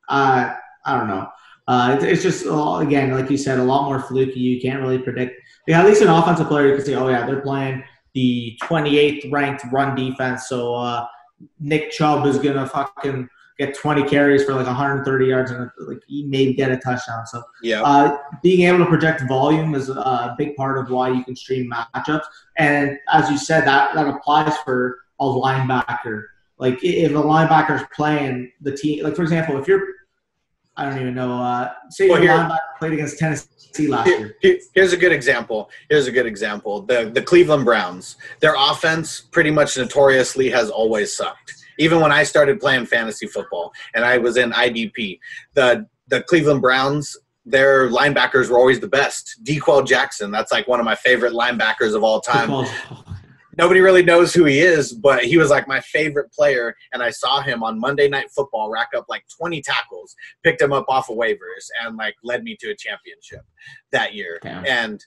uh, I don't know. Uh, it's just uh, again, like you said, a lot more fluky. You can't really predict. Yeah, at least an offensive player, you can say, oh yeah, they're playing the 28th ranked run defense, so uh, Nick Chubb is gonna fucking get 20 carries for like 130 yards and like he may get a touchdown. So yeah. uh, being able to project volume is a big part of why you can stream matchups. And as you said, that that applies for a linebacker. Like if a linebacker is playing the team, like for example, if you're, I don't even know, uh, say Well, your here- linebacker played against Tennessee last Here- year. here's a good example. Here's a good example. The the Cleveland Browns. Their offense pretty much notoriously has always sucked. Even when I started playing fantasy football and I was in IDP, the the Cleveland Browns, their linebackers were always the best. D'Qwell Jackson, that's like one of my favorite linebackers of all time. Nobody really knows who he is, but he was like my favorite player. And I saw him on Monday Night Football rack up like 20 tackles, picked him up off of waivers, and like led me to a championship that year. Damn. And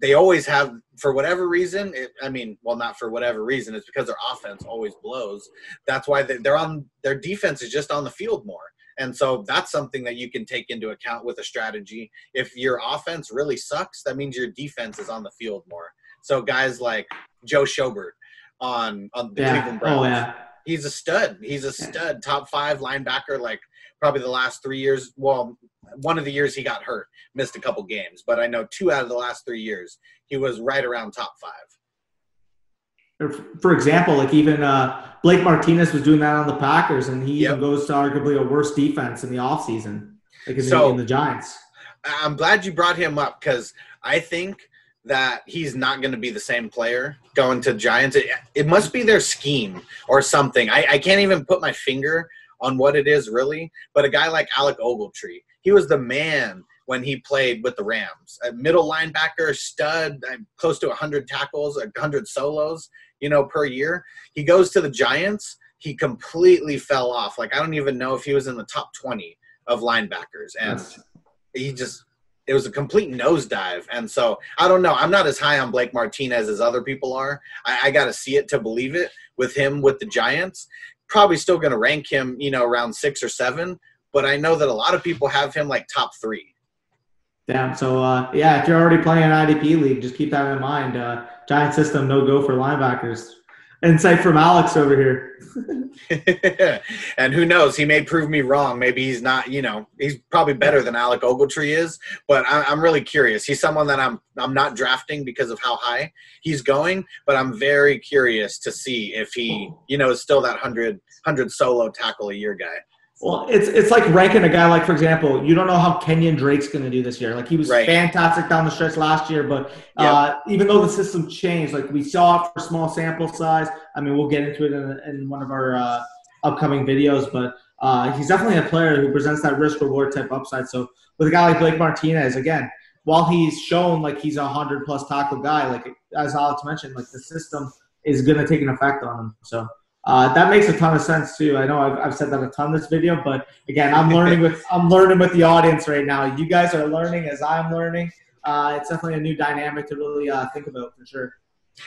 they always have, for whatever reason, it, I mean, well, not for whatever reason, it's because their offense always blows. That's why they're on, their defense is just on the field more. And so that's something that you can take into account with a strategy. If your offense really sucks, that means your defense is on the field more. So guys like Joe Schobert on on the Yeah. Cleveland Browns, Oh yeah. he's a stud. He's a stud, top five linebacker. Like probably the last three years. Well, one of the years he got hurt, missed a couple games, but I know two out of the last three years he was right around top five. For example, like even uh, Blake Martinez was doing that on the Packers, and he Yep. even goes to arguably a worse defense in the offseason, like in, So- the, in the Giants. I'm glad you brought him up because I think that he's not going to be the same player going to Giants. It, it must be their scheme or something. I, I can't even put my finger on what it is really. But a guy like Alec Ogletree, he was the man when he played with the Rams. A middle linebacker, stud, uh, close to 100 tackles, 100 solos, you know, per year. He goes to the Giants. He completely fell off. Like I don't even know if he was in the top 20 of linebackers, and he just it was a complete nosedive. And so I don't know. I'm not as high on Blake Martinez as other people are. I, I got to see it to believe it with him with the Giants. Probably still going to rank him, you know, around six or seven. But I know that a lot of people have him like top three. Damn. So uh, yeah, if you're already playing an IDP league, just keep that in mind. Uh, giant system, no go for linebackers. Insight from Alex over here. and who knows? He may prove me wrong. Maybe he's not. You know, he's probably better than Alec Ogletree is. But I, I'm really curious. He's someone that I'm I'm not drafting because of how high he's going. But I'm very curious to see if he, you know, is still that 100, 100 solo tackle a year guy. Well, it's it's like ranking a guy like, for example, you don't know how Kenyon Drake's going to do this year. Like he was Right. fantastic down the stretch last year, but uh, even though the system changed, like we saw it for small sample size. I mean, we'll get into it in, in one of our uh, upcoming videos, but uh, he's definitely a player who presents that risk reward type upside. So with a guy like Blake Martinez, again, while he's shown like he's a hundred plus tackle guy, like as Alex mentioned, like the system is going to take an effect on him. So. Uh, that makes a ton of sense too. I know I've, I've said that a ton this video, but again, I'm learning with I'm learning with the audience right now. You guys are learning as I'm learning. Uh, it's definitely a new dynamic to really uh, think about for sure.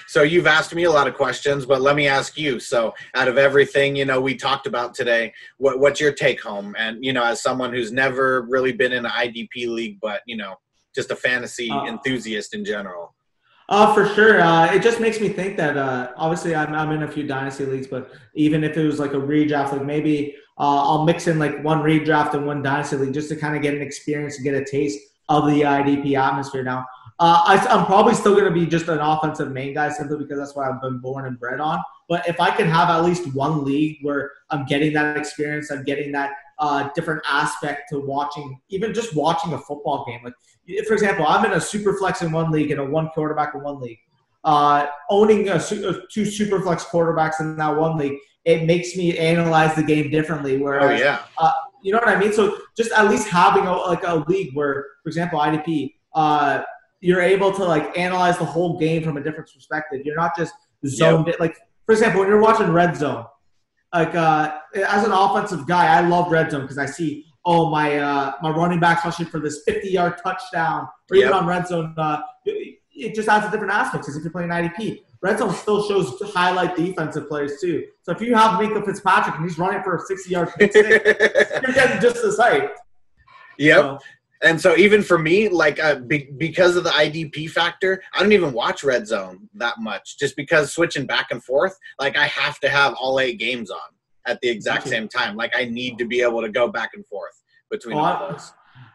So you've asked me a lot of questions, but let me ask you. So out of everything, you know, we talked about today, what, what's your take home? And, you know, as someone who's never really been in an IDP league, but, you know, just a fantasy Uh, enthusiast in general. Uh, for sure. Uh, it just makes me think that uh, obviously I'm, I'm in a few dynasty leagues, but even if it was like a redraft, like maybe uh, I'll mix in like one redraft and one dynasty league just to kind of get an experience and get a taste of the IDP atmosphere. Now, uh, I, I'm probably still going to be just an offensive main guy simply because that's what I've been born and bred on. But if I can have at least one league where I'm getting that experience, I'm getting that uh, different aspect to watching, even just watching a football game. Like, for example, I'm in a super flex in one league and a one quarterback in one league. uh, owning a, uh, two super flex quarterbacks in that one league, it makes me analyze the game differently. Oh Whereas, yeah. you know what I mean? So just at least having a, like a league where, for example, IDP, uh, you're able to like analyze the whole game from a different perspective. You're not just zoned in. Like for example, when you're watching Red Zone, like uh, as an offensive guy, I love Red Zone because I see oh my uh, my running backs rushing for this 50 yard touchdown, or even Yep. on Red Zone. Uh, it just adds a different aspect because if you're playing IDP, Red Zone still shows highlight defensive players too. So if you have Minkah Fitzpatrick and he's running for a 60 yard pick you're getting just as hyped. yep. So, And so even for me, like uh, be- because of the IDP factor, I don't even watch Red Zone that much, just because switching back and forth, like I have to have all eight games on at the exact same time. Like I need to be able to go back and forth between Oh, all those.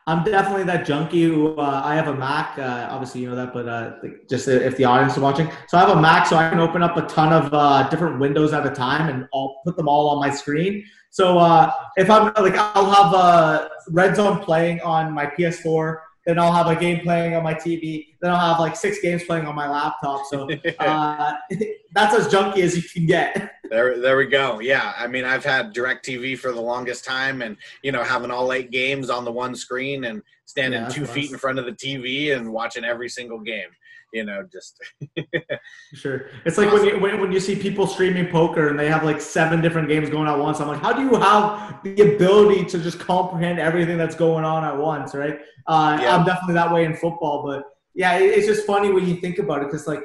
I'm definitely that junkie who uh, I have a Mac. Uh, obviously, you know that, but uh, just if the audience is watching, so I have a Mac, so I can open up a ton of uh, different windows at a time and I'll put them all on my screen. So uh, if I'm like, I'll have uh, Red Zone playing on my PS4, then I'll have a game playing on my TV, then I'll have like six games playing on my laptop. So uh, that's as junky as you can get. There, there we go. Yeah, I mean, I've had Directv for the longest time, and you know, having all eight games on the one screen and standing Yeah, two nice. feet in front of the TV and watching every single game. You know, just Sure. It's like when you when, when you see people streaming poker and they have like seven different games going at once. I'm like, how do you have the ability to just comprehend everything that's going on at once, right? Uh, Yeah. I'm definitely that way in football, but yeah, it, it's just funny when you think about it because like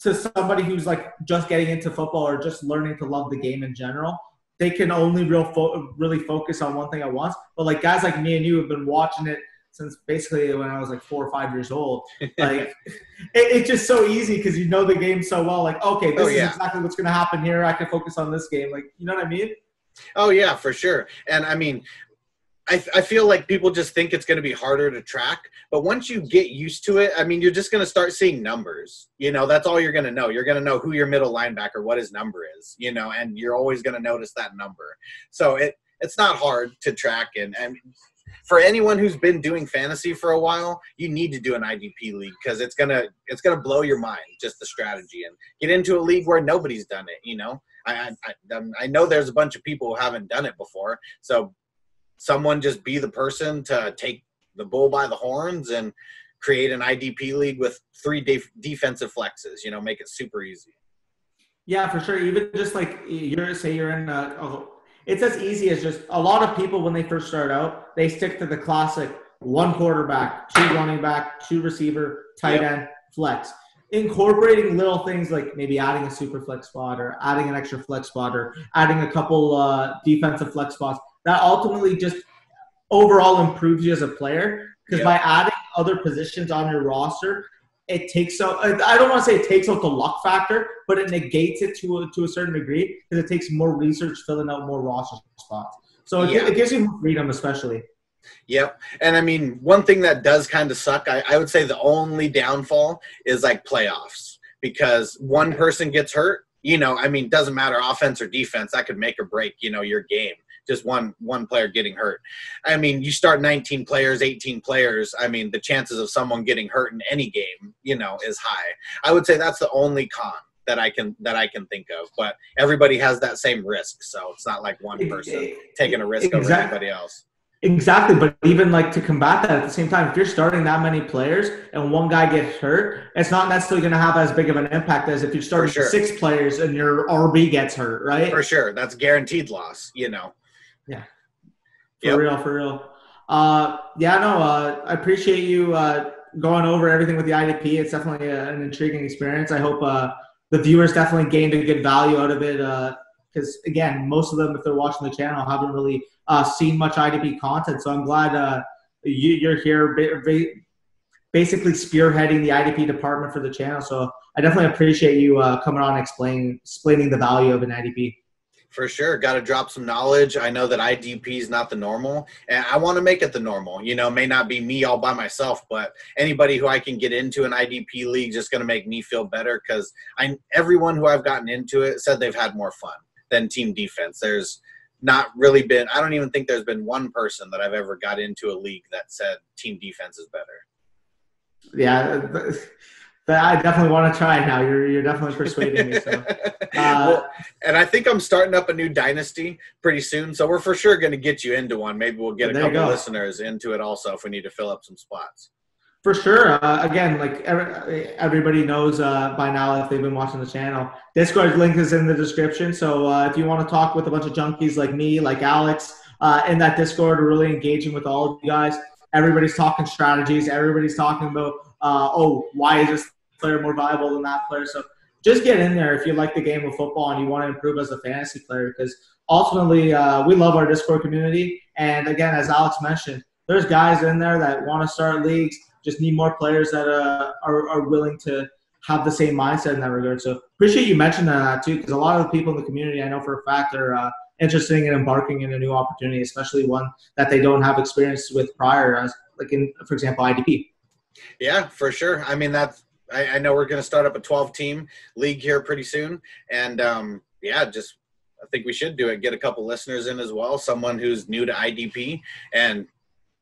to somebody who's like just getting into football or just learning to love the game in general, they can only real fo- really focus on one thing at once. But like guys like me and you have been watching it since basically when I was like four or five years old. Like it, it's just so easy because you know the game so well. Like, okay, this Oh, is exactly what's going to happen here. I can focus on this game. Like, you know what I mean? Oh yeah, for sure. And I mean, I, I feel like people just think it's going to be harder to track, but once you get used to it, I mean, you're just going to start seeing numbers. You know, that's all you're going to know. You're going to know who your middle linebacker, what his number is. You know, and you're always going to notice that number. So it it's not hard to track. And and for anyone who's been doing fantasy for a while, you need to do an IDP league because it's gonna it's gonna blow your mind just the strategy and get into a league where nobody's done it. You know, I I, I, um, I know there's a bunch of people who haven't done it before, so someone just be the person to take the bull by the horns and create an IDP league with three def- defensive flexes. You know, make it super easy. Yeah, for sure. Even just like you're say you're in a it's as easy as just a lot of people when they first start out, they stick to the classic one quarterback, two running back, two receiver, tight Yep. end, flex. Incorporating little things like maybe adding a super flex spot or adding an extra flex spot or adding a couple uh, defensive flex spots that ultimately just overall improves you as a player because Yep. by adding other positions on your roster, it takes out. I don't want to say it takes out the luck factor, but it negates it to a, to a certain degree because it takes more research filling out more roster spots. So it, Yeah. it gives you more freedom, especially. Yep. And I mean, one thing that does kind of suck, I, I would say the only downfall is like playoffs because one person gets hurt. You know, I mean, doesn't matter offense or defense, that could make or break, you know, your game. Just one one player getting hurt. I mean, you start 19 players, 18 players. I mean, the chances of someone getting hurt in any game, you know, is high. I would say that's the only con that I can that I can think of. But everybody has that same risk, so it's not like one person taking a risk over Exact- everybody else. Exactly, but even like to combat that at the same time, if you're starting that many players and one guy gets hurt, it's not necessarily going to have as big of an impact as if you're starting sure. six players and your RB gets hurt, right? For sure, that's guaranteed loss. You know. For Yep. real, for real. Uh, yeah, no, uh, I appreciate you uh, going over everything with the IDP. It's definitely a, an intriguing experience. I hope uh, the viewers definitely gained a good value out of it. Because again, most of them, if they're watching the channel, haven't really uh, seen much IDP content. So I'm glad uh, you, you're here, ba- ba- basically spearheading the IDP department for the channel. So I definitely appreciate you uh, coming on and explaining explaining the value of an IDP. For sure, got to drop some knowledge. I know that IDP is not the normal, and I want to make it the normal. You know, may not be me all by myself, but anybody who I can get into an IDP league just going to make me feel better because I everyone who I've gotten into it said they've had more fun than team defense. There's not really been. I don't even think there's been one person that I've ever got into a league that said team defense is better. yeah, But I definitely want to try now. You're you're definitely persuading me. So. Uh, well, and I think I'm starting up a new dynasty pretty soon, so we're for sure going to get you into one. Maybe we'll get a couple listeners into it also if we need to fill up some spots. For sure. Uh, again, like every, everybody knows uh, by now if they've been watching the channel, Discord link is in the description. So uh, if you want to talk with a bunch of junkies like me, like Alex, uh, in that Discord, we're really engaging with all of you guys. Everybody's talking strategies. Everybody's talking about, uh, oh, why is this player more valuable than that player? So just get in there if you like the game of football and you want to improve as a fantasy player because ultimately uh, we love our Discord community. And again, as Alex mentioned, there's guys in there that want to start leagues just need more players that uh, are, are willing to have the same mindset in that regard. So appreciate you mentioning that too, because a lot of the people in the community I know for a fact are uh, interested in embarking in a new opportunity, especially one that they don't have experience with prior, as like in, for example, IDP. Yeah, for sure. I mean, that's I, I know we're going to start up a 12 team league here pretty soon, and um, yeah, just I think we should do it. Get a couple listeners in as well, someone who's new to IDP, and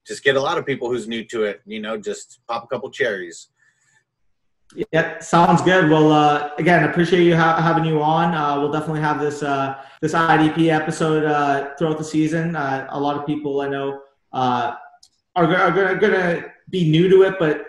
just get a lot of people who's new to it. You know, just pop a couple cherries. Yeah, sounds good. Well, uh, again, appreciate you ha- having you on. Uh, we'll definitely have this uh, this IDP episode uh, throughout the season. Uh, a lot of people I know uh, are, are going to be new to it, but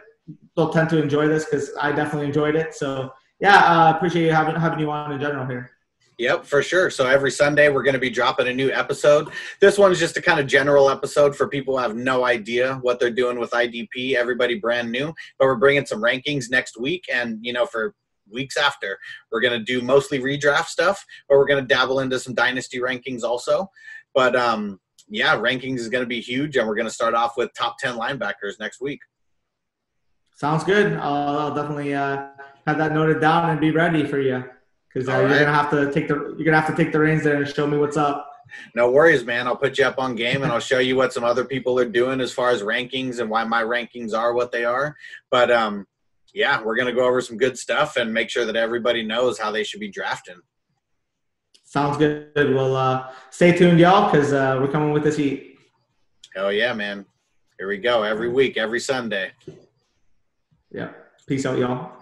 they'll tend to enjoy this because I definitely enjoyed it. So, yeah, uh, appreciate you having having you on in general here. Yep, for sure. So every Sunday we're going to be dropping a new episode. This one's just a kind of general episode for people who have no idea what they're doing with IDP. Everybody brand new, but we're bringing some rankings next week, and you know for weeks after we're going to do mostly redraft stuff, but we're going to dabble into some dynasty rankings also. But um, yeah, rankings is going to be huge, and we're going to start off with top ten linebackers next week. Sounds good. I'll, I'll definitely uh, have that noted down and be ready for you because uh, All you're gonna have to take the you're gonna have to take the reins there and show me what's up. No worries, man. I'll put you up on game and I'll show you what some other people are doing as far as rankings and why my rankings are what they are. But um, yeah, we're gonna go over some good stuff and make sure that everybody knows how they should be drafting. Sounds good. Well, uh, stay tuned, y'all, because uh, we're coming with this heat. Hell yeah, man. Here we go. Every week, every Sunday. Yeah. Peace out, y'all.